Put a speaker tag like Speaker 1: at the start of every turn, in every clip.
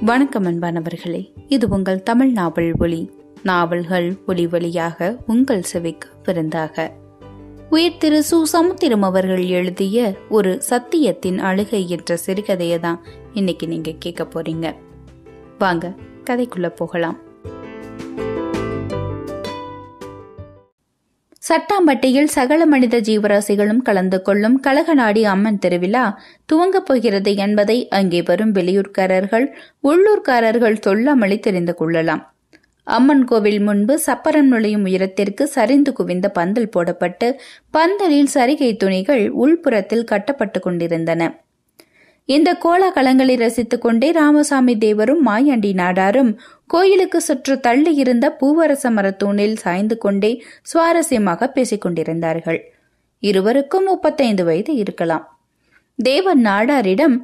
Speaker 1: வணக்கம் அன்பானவர்களே இது உங்கள் தமிழ் நாவல் ஒளி நாவல்கள் ஒளி வழியாக உங்கள் செவிக்கு விருந்தாக உயிர் திரு சு. சமுத்திரம் அவர்கள் எழுதிய ஒரு சத்தியத்தின் அழுகை என்ற சிறுகதையை தான் இன்னைக்கு நீங்க கேட்க போறீங்க. வாங்க கதைக்குள்ள போகலாம். சட்டாம்பட்டியில் சகல மனித ஜீவராசிகளும் கலந்து கொள்ளும் கழகநாடி அம்மன் திருவிழா துவங்கப் போகிறது என்பதை அங்கே வரும் வெளியூர்காரர்கள் உள்ளூர்காரர்கள் சொல்லாமலே தெரிந்து கொள்ளலாம். அம்மன் கோவில் முன்பு சப்பரம் நுழையும் உயரத்திற்கு சரிந்து குவிந்த பந்தல் போடப்பட்டு பந்தலில் சரிகை துணிகள் உள்புறத்தில் கட்டப்பட்டு கொண்டிருந்தன. இந்த கோலாகலங்களை ரசித்துக் கொண்டே ராமசாமி தேவரும் மாயாண்டி நாடாரும் கோயிலுக்கு சுற்று தள்ளி இருந்த பூவரச மரத்தூணில் சாய்ந்து கொண்டே சுவாரஸ்யமாக பேசிக் கொண்டிருந்தார்கள். இருவருக்கும் முப்பத்தைந்து வயது இருக்கலாம். தேவன் நாடாரிடம்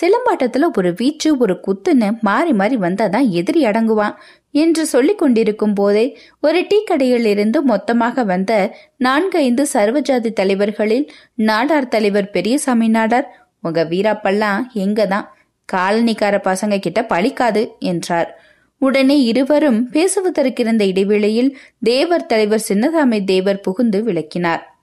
Speaker 1: சிலம்பாட்டத்துல ஒரு வீச்சு ஒரு குத்துன்னு மாறி மாறி வந்தாதான் எதிரி அடங்குவான் என்று சொல்லிக் கொண்டிருக்கும் போதே ஒரு டீ கடையில் இருந்து மொத்தமாக வந்த நான்கைந்து சர்வஜாதி தலைவர்களில் நாடார் தலைவர் பெரியசாமி நாடார் உங்க வீராப்பெல்லாம் எங்கதான்? காலனிக்கார பசங்க கிட்ட பழிக்காது என்றார். உடனே இருவரும் பேசுவதற்கிருந்த இடைவேளையில் தேவர் தலைவர் சின்னதாமை தேவர் புகுந்து விளக்கினார்.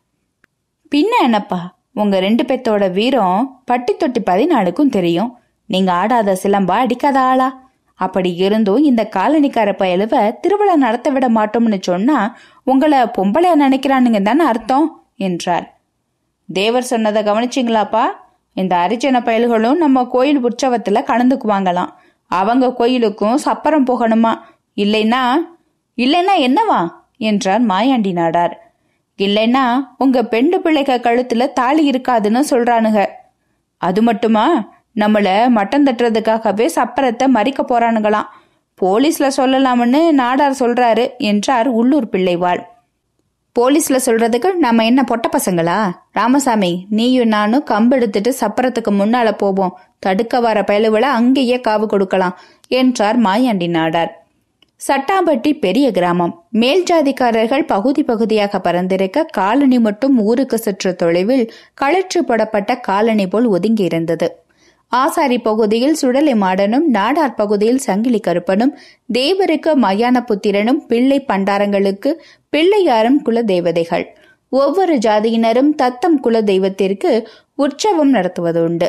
Speaker 1: பின்ன என்னப்பா? உங்க ரெண்டு பேத்தோட வீரம் பட்டி தொட்டி பதினாலுக்கும் தெரியும். நீங்க ஆடாத சிலம்பா அடிக்காத ஆளா? அப்படி இருந்தும் இந்த காலனிக்கார பயலுவ திருவிழா நடத்த விட மாட்டோம்னு சொன்னா உங்களை பொம்பளையா நினைக்கிறானுங்க தானே அர்த்தம்? என்றார். தேவர் சொன்னதை கவனிச்சிங்களாப்பா? இந்த அரிச்சன பயல்களும் நம்ம கோயில் உற்சவத்துல கலந்துக்குவாங்களாம். அவங்க கோயிலுக்கும் சப்பரம் போகணுமா? இல்லைன்னா இல்லைன்னா என்னவா? என்றார் மாயாண்டி நாடார். இல்லைன்னா உங்க பெண்டு பிள்ளைக கழுத்துல தாலி இருக்காதுன்னு சொல்றானுங்க. அது மட்டுமா? நம்மள மட்டம் தட்டுறதுக்காகவே சப்பரத்தை மறிக்க போறானுங்களாம். போலீஸ்ல சொல்லலாம்னு நாடார் சொல்றாரு என்றார் உள்ளூர் பிள்ளைவாள். போலீஸ்ல சொல்றதுக்கு நம்ம என்ன பொட்ட பசங்களா? ராமசாமி நீயும் நானும் கம்பு எடுத்துட்டு சப்பரத்துக்கு முன்னால போவோம். தடுக்க வர பயலுவில அங்கேயே காவு கொடுக்கலாம் என்றார் மாயாண்டி நாடார். சட்டாம்பட்டி பெரிய கிராமம். மேல் ஜாதிக்காரர்கள் பகுதி பகுதியாக பறந்திருக்க காலனி மட்டும் ஊருக்கு சற்று தொலைவில் களற்று போடப்பட்ட காலனி போல் ஒதுங்கி இருந்தது ஆசாரி பகுதியில் சுடலை மாடனும் நாடார் பகுதியில் சங்கிலி கருப்பனும் தேவருக்கு மயான புத்திரனும் பிள்ளை பண்டாரங்களுக்கு பிள்ளையாரும் குல தெய்வதைகள் ஒவ்வொரு ஜாதியினரும் தத்தம் குல தெய்வத்திற்கு உற்சவம் நடத்துவதுண்டு.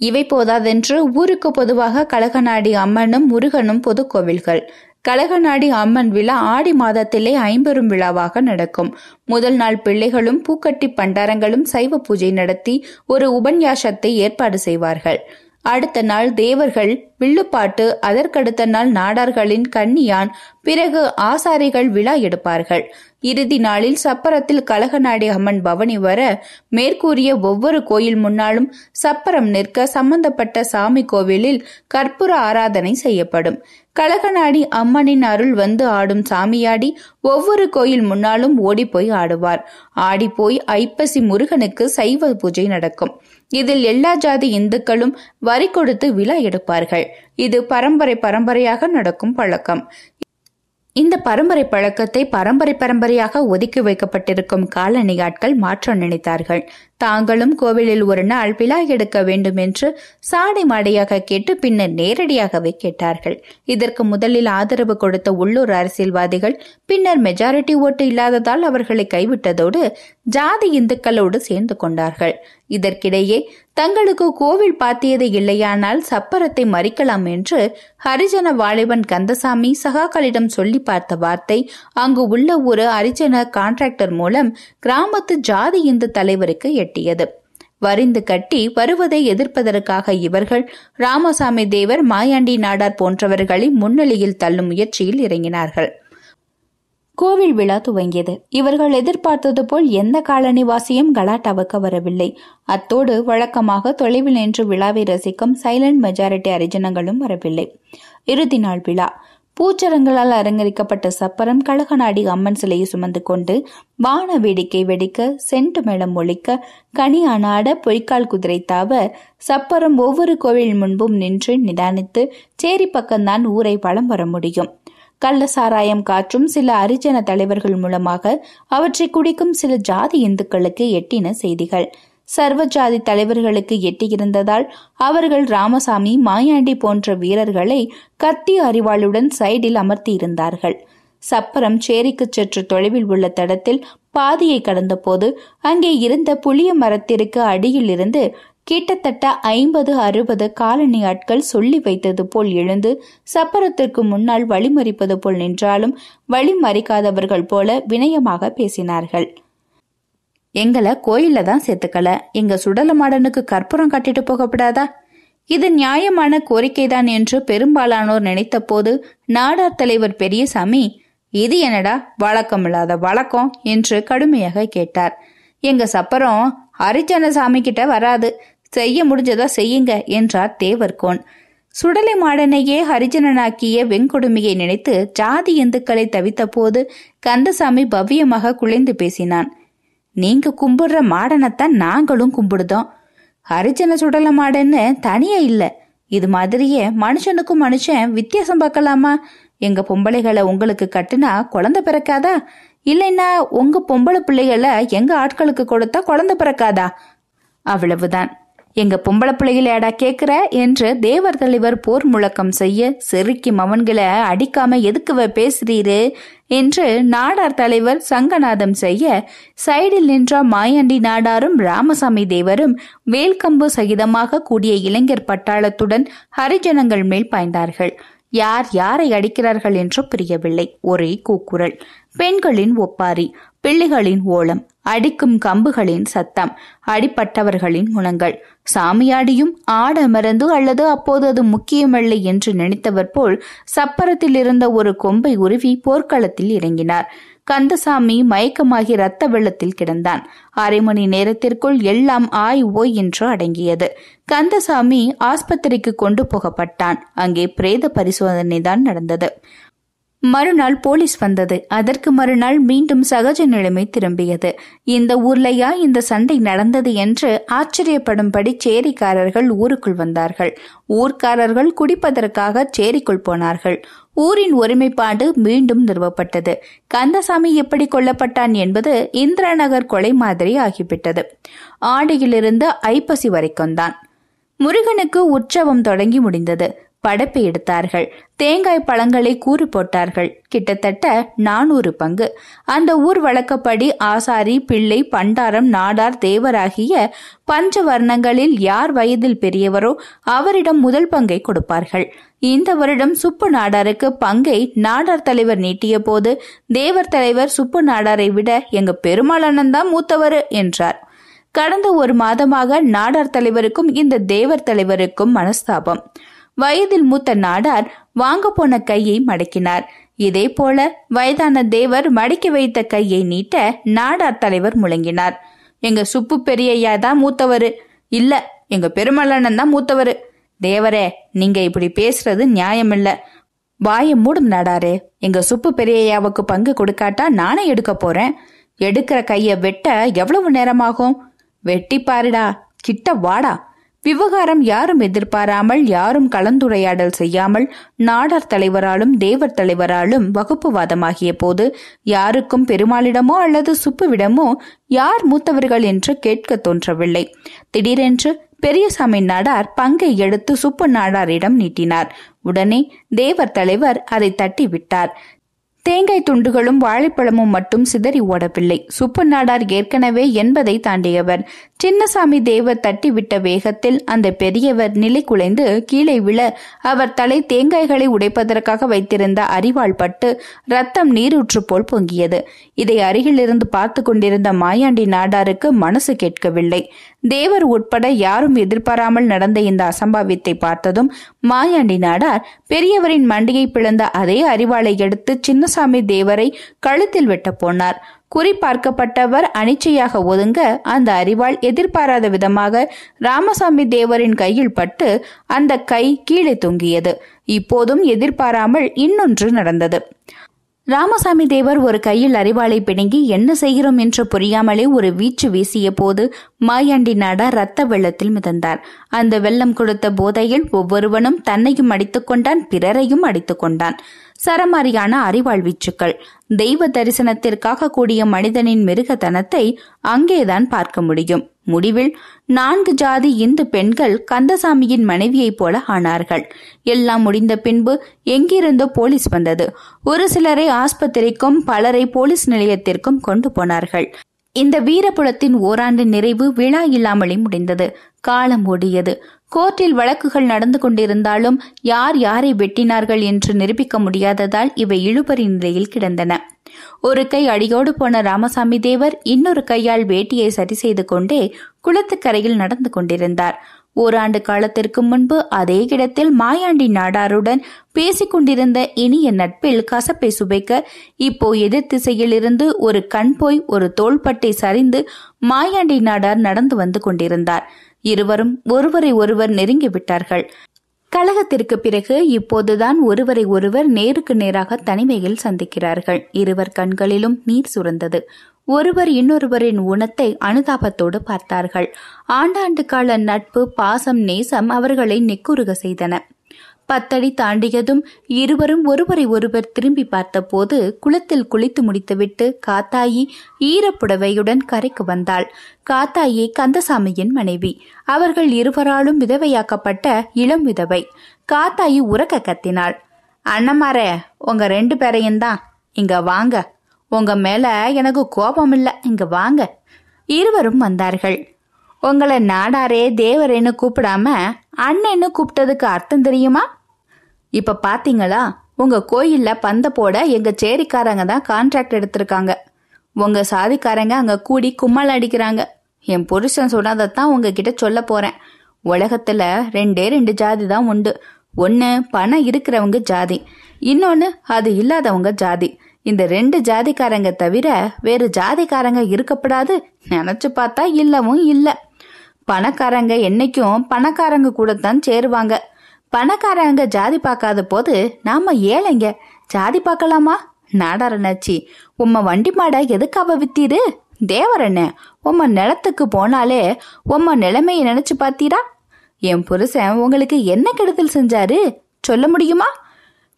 Speaker 1: இவை போதாதென்று ஊருக்கு பொதுவாக கழகநாடி அம்மனும் முருகனும் பொது கோவில்கள். கழகநாடி அம்மன் விழா ஆடி மாதத்திலே ஐம்பெரும் விழாவாக நடக்கும். முதல் நாள் பிள்ளைகளும் பூக்கட்டி பண்டாரங்களும் சைவ பூஜை நடத்தி ஒரு உபன்யாசத்தை ஏற்பாடு செய்வார்கள். அடுத்த நாள் தேவர்கள் வில்லுப்பாட்டு அதற்கடுத்த நாள் நாடார்களின் கன்னியான் பிறகு ஆசாரிகள் விழா எடுப்பார்கள். இறுதி நாளில் சப்பரத்தில் கழகநாடி அம்மன் பவனி வர மேற்கூறிய ஒவ்வொரு கோயில் முன்னாலும் சப்பரம் நிற்க சம்பந்தப்பட்ட சாமி கோவிலில் கற்பூர ஆராதனை செய்யப்படும். கழகநாடி அம்மனின் அருள் வந்து ஆடும் சாமியாடி ஒவ்வொரு கோயில் முன்னாலும் ஓடிப்போய் ஆடுவார். ஆடிப்போய் ஐப்பசி முருகனுக்கு சைவ பூஜை நடக்கும். இதில் எல்லா ஜாதி இந்துக்களும் வரி கொடுத்து விழா எடுப்பார்கள். இது பரம்பரை பரம்பரையாக நடக்கும் பழக்கம். இந்த பரம்பரை பழக்கத்தை பரம்பரை பரம்பரையாக ஒதுக்கி வைக்கப்பட்டிருக்கும் காலணி ஆட்கள் மாற்ற நினைத்தார்கள். தாங்களும் கோவிலில் ஒரு நாள் விழா எடுக்க வேண்டும் என்று சாடை மாடையாக கேட்டு பின்னர் நேரடியாகவே கேட்டார்கள். இதற்கு முதலில் ஆதரவு கொடுத்த உள்ளூர் அரசியல்வாதிகள் பின்னர் மெஜாரிட்டி ஓட்டு இல்லாததால் அவர்களை கைவிட்டதோடு ஜாதி இந்துக்களோடு சேர்ந்து கொண்டார்கள். இதற்கிடையே தங்களுக்கு கோவில் பாத்தியது இல்லையானால் சப்பரத்தை மறிக்கலாம் என்று ஹரிஜன வாலிபன் கந்தசாமி சகாக்களிடம் சொல்லி பார்த்த வார்த்தை அங்கு உள்ள ஒரு ஹரிஜன கான்ட்ராக்டர் மூலம் கிராமத்து ஜாதி இந்து தலைவருக்கு எட்டியது வரிந்து கட்டி வருவதை எதிர்ப்பதற்காக இவர்கள் ராமசாமி தேவர் மாயாண்டி நாடார் போன்றவர்களை முன்னிலையில் தள்ளும் முயற்சியில் இறங்கினார்கள். கோவில் விழா துவங்கியது. இவர்கள் எதிர்பார்த்தது போல் எந்த காலனிவாசியும் கலாட்டாவுக்கு வரவில்லை. அத்தோடு வழக்கமாக தொலைவில் நின்று விழாவை ரசிக்கும் சைலண்ட் மெஜாரிட்டி அரிஜனங்களும் வரவில்லை. இறுதி நாள் விழா. பூச்சரங்களால் அலங்கரிக்கப்பட்ட சப்பரம் கழகநாடி அம்மன் சிலையை சுமந்து கொண்டு வான வேடிக்கை வெடிக்க சென்ட் மேளம் ஒழிக்க கனியானாட பொய்க்கால் குதிரை தாவ சப்பரம் ஒவ்வொரு கோவில் முன்பும் நின்று நிதானித்து சேரி பக்கம்தான் ஊரை வளம் வர முடியும். கள்ள சாராயம் காற்றும் சில அரிஜன தலைவர்கள் மூலமாக அவற்றை குடிக்கும் சில ஜாதி இந்துக்களுக்கு எட்டின செய்திகள். சர்வஜாதி தலைவர்களுக்கு எட்டியிருந்ததால் அவர்கள் ராமசாமி மாயாண்டி போன்ற வீரர்களை கத்தி அறிவாளுடன் சைடில் அமர்த்தியிருந்தார்கள். சப்பரம் சேரிக்கு சற்று தொலைவில் உள்ள தடத்தில் பாதியை கடந்தபோது அங்கே இருந்த புளிய மரத்திற்கு அடியில் இருந்து கிட்டத்தட்ட ஐம்பது அறுபது காலனி ஆட்கள் சொல்லி வைத்தது போல் எழுந்து சப்பரத்திற்கு முன்னால் வழிமறிப்பது போல் நின்றாலும் வழிமறிக்காதவர்கள் போல வினயமாக பேசினார்கள். எங்களை கோயில்ல தான் சேர்த்துக்கல. எங்க சுடல மாடனுக்கு கற்பூரம் கட்டிட்டு போகப்படாதா? இது நியாயமான கோரிக்கைதான் என்று பெரும்பாலானோர் நினைத்த போது நாடார் தலைவர் பெரியசாமி இது என்னடா வழக்கமில்லாத வழக்கம்? என்று கடுமையாக கேட்டார். எங்க சப்பரம் ஹரிஜன சாமி கிட்ட வராது. செய்ய முடிஞ்சதா செய்யுங்க என்றார் தேவர்கோன். சுடலை மாடனையே ஹரிஜனனாக்கிய வெங்கொடுமையை நினைத்து ஜாதி இந்துக்களை தவித்த போது கந்தசாமி பவ்யமாக குலைந்து பேசினான். நீங்க கும்பிடுற மாடனைத்தான் நாங்களும் கும்பிடுதோம். ஹரிஜன சுடல மாடன்னு தனியா இல்ல. இது மாதிரியே மனுஷனுக்கும் மனுஷன் வித்தியாசம் பார்க்கலாமா? எங்க பொம்பளைகளை உங்களுக்கு கட்டுனா குழந்தை பிறக்காதா? இல்லைன்னா உங்க பொம்பளை பிள்ளைகளை எங்க ஆட்களுக்கு கொடுத்தா குழந்தை பிறக்காதா? அவ்வளவுதான். எங்க பொம்பளை பிள்ளைகளேடா கேக்குற என்று தேவர் தலைவர் போர் முழக்கம் செய்ய செருக்கி மவன்களை அடிக்காம எதுக்கு பேசுறீரு என்று நாடார் தலைவர் சங்கநாதம் செய்ய சைடில் நின்ற மாயாண்டி நாடாரும் ராமசாமி தேவரும் வேல்கம்பு சகிதமாக கூடிய இளைஞர் பட்டாளத்துடன் ஹரிஜனங்கள் மேல் பாய்ந்தார்கள். யார் யாரை அடிக்கிறார்கள் என்று புரியவில்லை. ஒரே கூக்குரல். பெண்களின் ஒப்பாரி பிள்ளைகளின் ஓலம். அடிக்கும் கம்புகளின் சத்தம் அடிப்பட்டவர்களின் குணங்கள். சாமியாடியும் ஆடமர்ந்து அல்லது அப்போது அது முக்கியமல்ல என்று நினைத்தவர் போல் சப்பரத்தில் இருந்த ஒரு கொம்பை உருவி போர்க்களத்தில் இறங்கினார். கந்தசாமி மயக்கமாகி இரத்த வெள்ளத்தில் கிடந்தான். அரை மணி நேரத்திற்குள் எல்லாம் ஆய் ஓய் என்று அடங்கியது. கந்தசாமி ஆஸ்பத்திரிக்கு கொண்டு போகப்பட்டான். அங்கே பிரேத பரிசோதனை தான் நடந்தது. மறுநாள் போலீஸ் வந்தது. அதற்கு மறுநாள் மீண்டும் சகஜ நிலைமை திரும்பியது. இந்த ஊர்லையா இந்த சண்டை நடந்தது என்று ஆச்சரியப்படும்படி சேரிக்காரர்கள் ஊருக்குள் வந்தார்கள். ஊர்க்காரர்கள் குடிப்பதற்காக சேரிக்குள் போனார்கள். ஊரின் ஒருமைப்பாடு மீண்டும் நிறுவப்பட்டது. கந்தசாமி எப்படி கொல்லப்பட்டான் என்பது இந்திரநகர் கொலை மாதிரி ஆகிவிட்டது. ஆடியிலிருந்து ஐப்பசி வரைக்கும் தான் முருகனுக்கு உற்சவம் தொடங்கி முடிந்தது. படைப்பு எடுத்தார்கள். தேங்காய் பழங்களை கூறு போட்டார்கள். கிட்டத்தட்ட நானூறு பங்கு. அந்த ஊர் வழக்கப்படி ஆசாரி பிள்ளை பண்டாரம் நாடார் தேவராகிய பஞ்ச வர்ணங்களில் யார் வயதில் பெரியவரோ அவரிடம் முதல் பங்கை கொடுப்பார்கள். இந்த வருடம் சுப்பு நாடாருக்கு பங்கை நாடார் தலைவர் நீட்டிய போது தேவர் தலைவர் சுப்பு நாடாரை விட எங்க பெருமாளனந்தான் தான் மூத்தவர் என்றார். கடந்த ஒரு மாதமாக நாடார் தலைவருக்கும் இந்த தேவர் தலைவருக்கும் மனஸ்தாபம். வயதில் மூத்த நாடார் வாங்க போன கையை மடக்கினார். இதே போல வயதான தேவர் மடக்கி வைத்த கையை நீட்ட நாடார் தலைவர் முழங்கினார். எங்க சுப்பு பெரியய்யா தான் மூத்தவரு. இல்ல எங்க பெருமல்லண்ணன் தான் மூத்தவரு. தேவரே நீங்க இப்படி பேசுறது நியாயமில்ல. வாய மூடும் நாடாரே எங்க சுப்பு பெரியய்யாவுக்கு பங்கு கொடுக்காட்டா நானே எடுக்க போறேன். எடுக்கிற கைய வெட்ட எவ்வளவு நேரமாகும்? வெட்டி பாருடா கிட்ட வாடா. விவகாரம் யாரும் எதிர்பாராமல் யாரும் கலந்துரையாடல் செய்யாமல் நாடார் தலைவராலும் தேவர் தலைவராலும் வகுப்புவாதமாகிய போது யாருக்கும் பெருமாளிடமோ அல்லது சுப்புவிடமோ யார் மூத்தவர்கள் என்று கேட்க தோன்றவில்லை. திடீரென்று பெரியசாமி நாடார் பங்கை எடுத்து சுப்பு நாடாரிடம் நீட்டினார். உடனே தேவர் தலைவர் அதை தட்டி விட்டார் தேங்காய் துண்டுகளும் வாழைப்பழமும் மட்டும் சிதறி ஓடவில்லை. சுப்பு நாடார் ஏற்கனவே என்பதை தாண்டியவர். சின்னசாமி தேவர் தட்டிவிட்ட வேகத்தில் அந்த பெரியவர் நிலை குலைந்து கீழே விழ அவர் தலை தேங்காய்களை உடைப்பதற்காக வைத்திருந்த அரிவாள் பட்டு ரத்தம் நீரூற்று போல் பொங்கியது. இதை அருகிலிருந்து பார்த்து கொண்டிருந்த மாயாண்டி நாடாருக்கு மனசு கேட்கவில்லை. தேவர் உட்பட யாரும் எதிர்பாராமல் நடந்த இந்த அசம்பாவியத்தை பார்த்ததும் மாயாண்டி நாடார் பெரியவரின் மண்டியை பிளந்த அதே அரிவாளை எடுத்து சின்னசாமி தேவரை கழுத்தில் வெட்ட போனார். குறிப்பார்க்கப்பட்டவர் அனிச்சையாக ஒதுங்க அந்த அறிவாள் எதிர்பாராத விதமாக ராமசாமி தேவரின் கையில் பட்டு அந்த கை கீழே தொங்கியது. இப்போதும் எதிர்பாராமல் இன்னொன்று நடந்தது. ராமசாமி தேவர் ஒரு கையில் அறிவாளை பிடுங்கி என்ன செய்கிறோம் என்று புரியாமலே ஒரு வீச்சு வீசிய போது மாயாண்டி நாடா ரத்த வெள்ளத்தில் மிதந்தார். அந்த வெள்ளம் கொடுத்த போதையில் ஒவ்வொருவனும் தன்னையும் அடித்துக் கொண்டான் பிறரையும் அடித்துக் கொண்டான். சரமாரியான அறிவாள் வீச்சுக்கள். தெய்வ தரிசனத்திற்காக கூடிய மனிதனின் மிருகத்தனத்தை அங்கேதான் பார்க்க முடியும். முடிவில் நான்கு ஜாதி இந்து பெண்கள் கந்தசாமியின் மனைவியைப் போல ஆனார்கள். எல்லாம் முடிந்த பின்பு எங்கிருந்தோ போலீஸ் வந்தது. ஒரு சிலரை ஆஸ்பத்திரிக்கும் பலரை போலீஸ் நிலையத்திற்கும் கொண்டு போனார்கள். இந்த வீரபுலத்தின் ஓராண்டு நிறைவு விழா இல்லாமலே முடிந்தது. காலம் ஓடியது. கோர்ட்டில் வழக்குகள் நடந்து கொண்டிருந்தாலும் யார் யாரை வெட்டினார்கள் என்று நிரூபிக்க முடியாததால் இவை இழுபறி நிலையில் கிடந்தன. ஒரு கை அடியோடு போன ராமசாமி தேவர் இன்னொரு கையால் வேட்டியை சரி செய்து கொண்டே குளத்துக்கரையில் நடந்து கொண்டிருந்தார். ஓராண்டு காலத்திற்கு முன்பு அதே இடத்தில் மாயாண்டி நாடாருடன் பேசிக் கொண்டிருந்த இனிய நட்பில் கசப்பை சுவைக்க இப்போ எதிர் திசையிலிருந்து ஒரு கண் போய் ஒரு தோள்பட்டை சரிந்து மாயாண்டி நாடார் நடந்து வந்து கொண்டிருந்தார். இருவரும் ஒருவரை ஒருவர் நெருங்கி விட்டார்கள். கழகத்திற்கு பிறகு இப்போதுதான் ஒருவரை ஒருவர் நேருக்கு நேராக தனிமையில் சந்திக்கிறார்கள். இருவர் கண்களிலும் நீர் சுரந்தது. ஒருவர் இன்னொருவரின் உணத்தை அனுதாபத்தோடு பார்த்தார்கள். ஆண்டாண்டு கால நட்பு பாசம் நேசம் அவர்களை நெக்குருக செய்தன. பத்தடி தாண்டியதும் இருவரும் ஒருவரை ஒருவர் திரும்பி பார்த்தபோது குளத்தில் குளித்து முடித்துவிட்டு காத்தாயி ஈரப்புடவையுடன் கரைக்கு வந்தாள். காத்தாயி கந்தசாமியின் மனைவி. அவர்கள் இருவராலும் விதவையாக்கப்பட்ட இளம் விதவை. காத்தாயி உறக்க கத்தினாள். அண்ணமாரே உங்க ரெண்டு பேரையும் தான் இங்க வாங்க. உங்க மேல எனக்கு கோபம் இல்ல இங்க வாங்க. இருவரும் வந்தார்கள். உங்களை நாடாரே தேவரேன்னு கூப்பிடாம அண்ணன்னு கூப்பிட்டதுக்கு அர்த்தம் தெரியுமா? இப்ப பாத்தீங்களா? உங்க கோயில்ல பந்த போட எங்க சேரிக்காரங்க தான் கான்ட்ராக்ட் எடுத்திருக்காங்க. உங்க சாதிக்காரங்க அங்க கூடி கும்மல் அடிக்கிறாங்க. என் புருஷன் சொன்னதைத்தான் உங்ககிட்ட சொல்ல போறேன். உலகத்துல ரெண்டே ரெண்டு ஜாதி தான் உண்டு. ஒன்னு பணம் இருக்கிறவங்க ஜாதி. இன்னொன்னு அது இல்லாதவங்க ஜாதி. இந்த ரெண்டு ஜாதிக்காரங்க தவிர வேறு ஜாதிக்காரங்க இருக்கப்படாது நினைச்சு பார்த்தா இல்லவும் இல்லை. பணக்காரங்க என்னைக்கும் பணக்காரங்க கூட தான் சேருவாங்க. பணக்காரங்க ஜாதி பார்க்காத போது நாம ஏழைங்க. ஜாதி பார்க்கலாமா? நாடாரணாச்சி உம்ம வண்டி மாடை எதுக்காக வித்தீரு? தேவரண்ண உம்ம நிலத்துக்கு போனாலே உம்ம நிலைமையை நினைச்சு பாத்தீரா என் புருஷன் உங்களுக்கு என்ன கெடுதல் செஞ்சாரு? சொல்ல முடியுமா?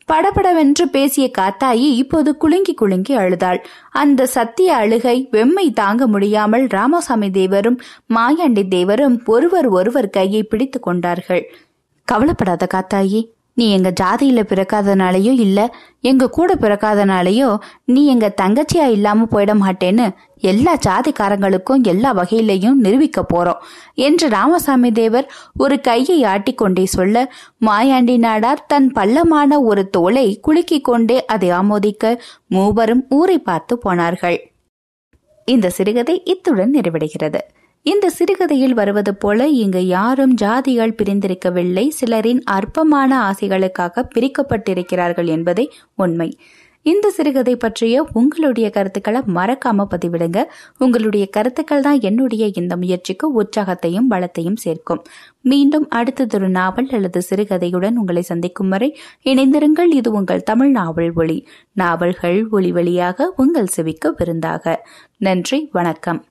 Speaker 1: படபடவென்று பேசிய காத்தாயி இப்போது குலுங்கி குலுங்கி அழுதாள். அந்த சத்திய அழுகை வெம்மை தாங்க முடியாமல் ராமசாமி தேவரும் மாயாண்டி தேவரும் ஒருவர் ஒருவர் கையை பிடித்து கொண்டார்கள். கவலைப்படாத காத்தாயி நீ எங்க ஜாதியில பிறக்காதனாலயோ இல்ல எங்க கூட பிறக்காதனாலயோ நீ எங்க தங்கச்சியா இல்லாம போயிட மாட்டேன்னு எல்லா ஜாதிக்காரங்களுக்கும் எல்லா வகையிலையும் நிரூபிக்க போறோம் என்று ராமசாமி தேவர் ஒரு கையை ஆட்டிக்கொண்டே சொல்ல மாயாண்டி நாடார் தன் பள்ளமான ஒரு தோலை குலுக்கிக் கொண்டே அதை ஆமோதிக்க மூவரும் ஊரை பார்த்து போனார்கள். இந்த சிறுகதை இத்துடன் நிறைவடைகிறது. இந்த சிறுகதையில் வருவது போல இங்கு யாரும் ஜாதிகள் பிரிந்திருக்கவில்லை சிலரின் அற்பமான ஆசைகளுக்காக பிரிக்கப்பட்டிருக்கிறார்கள் என்பதே உண்மை. இந்த சிறுகதை பற்றிய உங்களுடைய கருத்துக்களை மறக்காம பதிவிடுங்க. உங்களுடைய கருத்துக்கள் தான் என்னுடைய இந்த முயற்சிக்கு உற்சாகத்தையும் பலத்தையும் சேர்க்கும். மீண்டும் அடுத்ததொரு நாவல் அல்லது சிறுகதையுடன் உங்களை சந்திக்கும் வரை இணைந்திருங்கள். இது உங்கள் தமிழ் நாவல் ஒளி. நாவல்கள் ஒளி வழியாக உங்கள் செவிக்கு விருந்தாக. நன்றி வணக்கம்.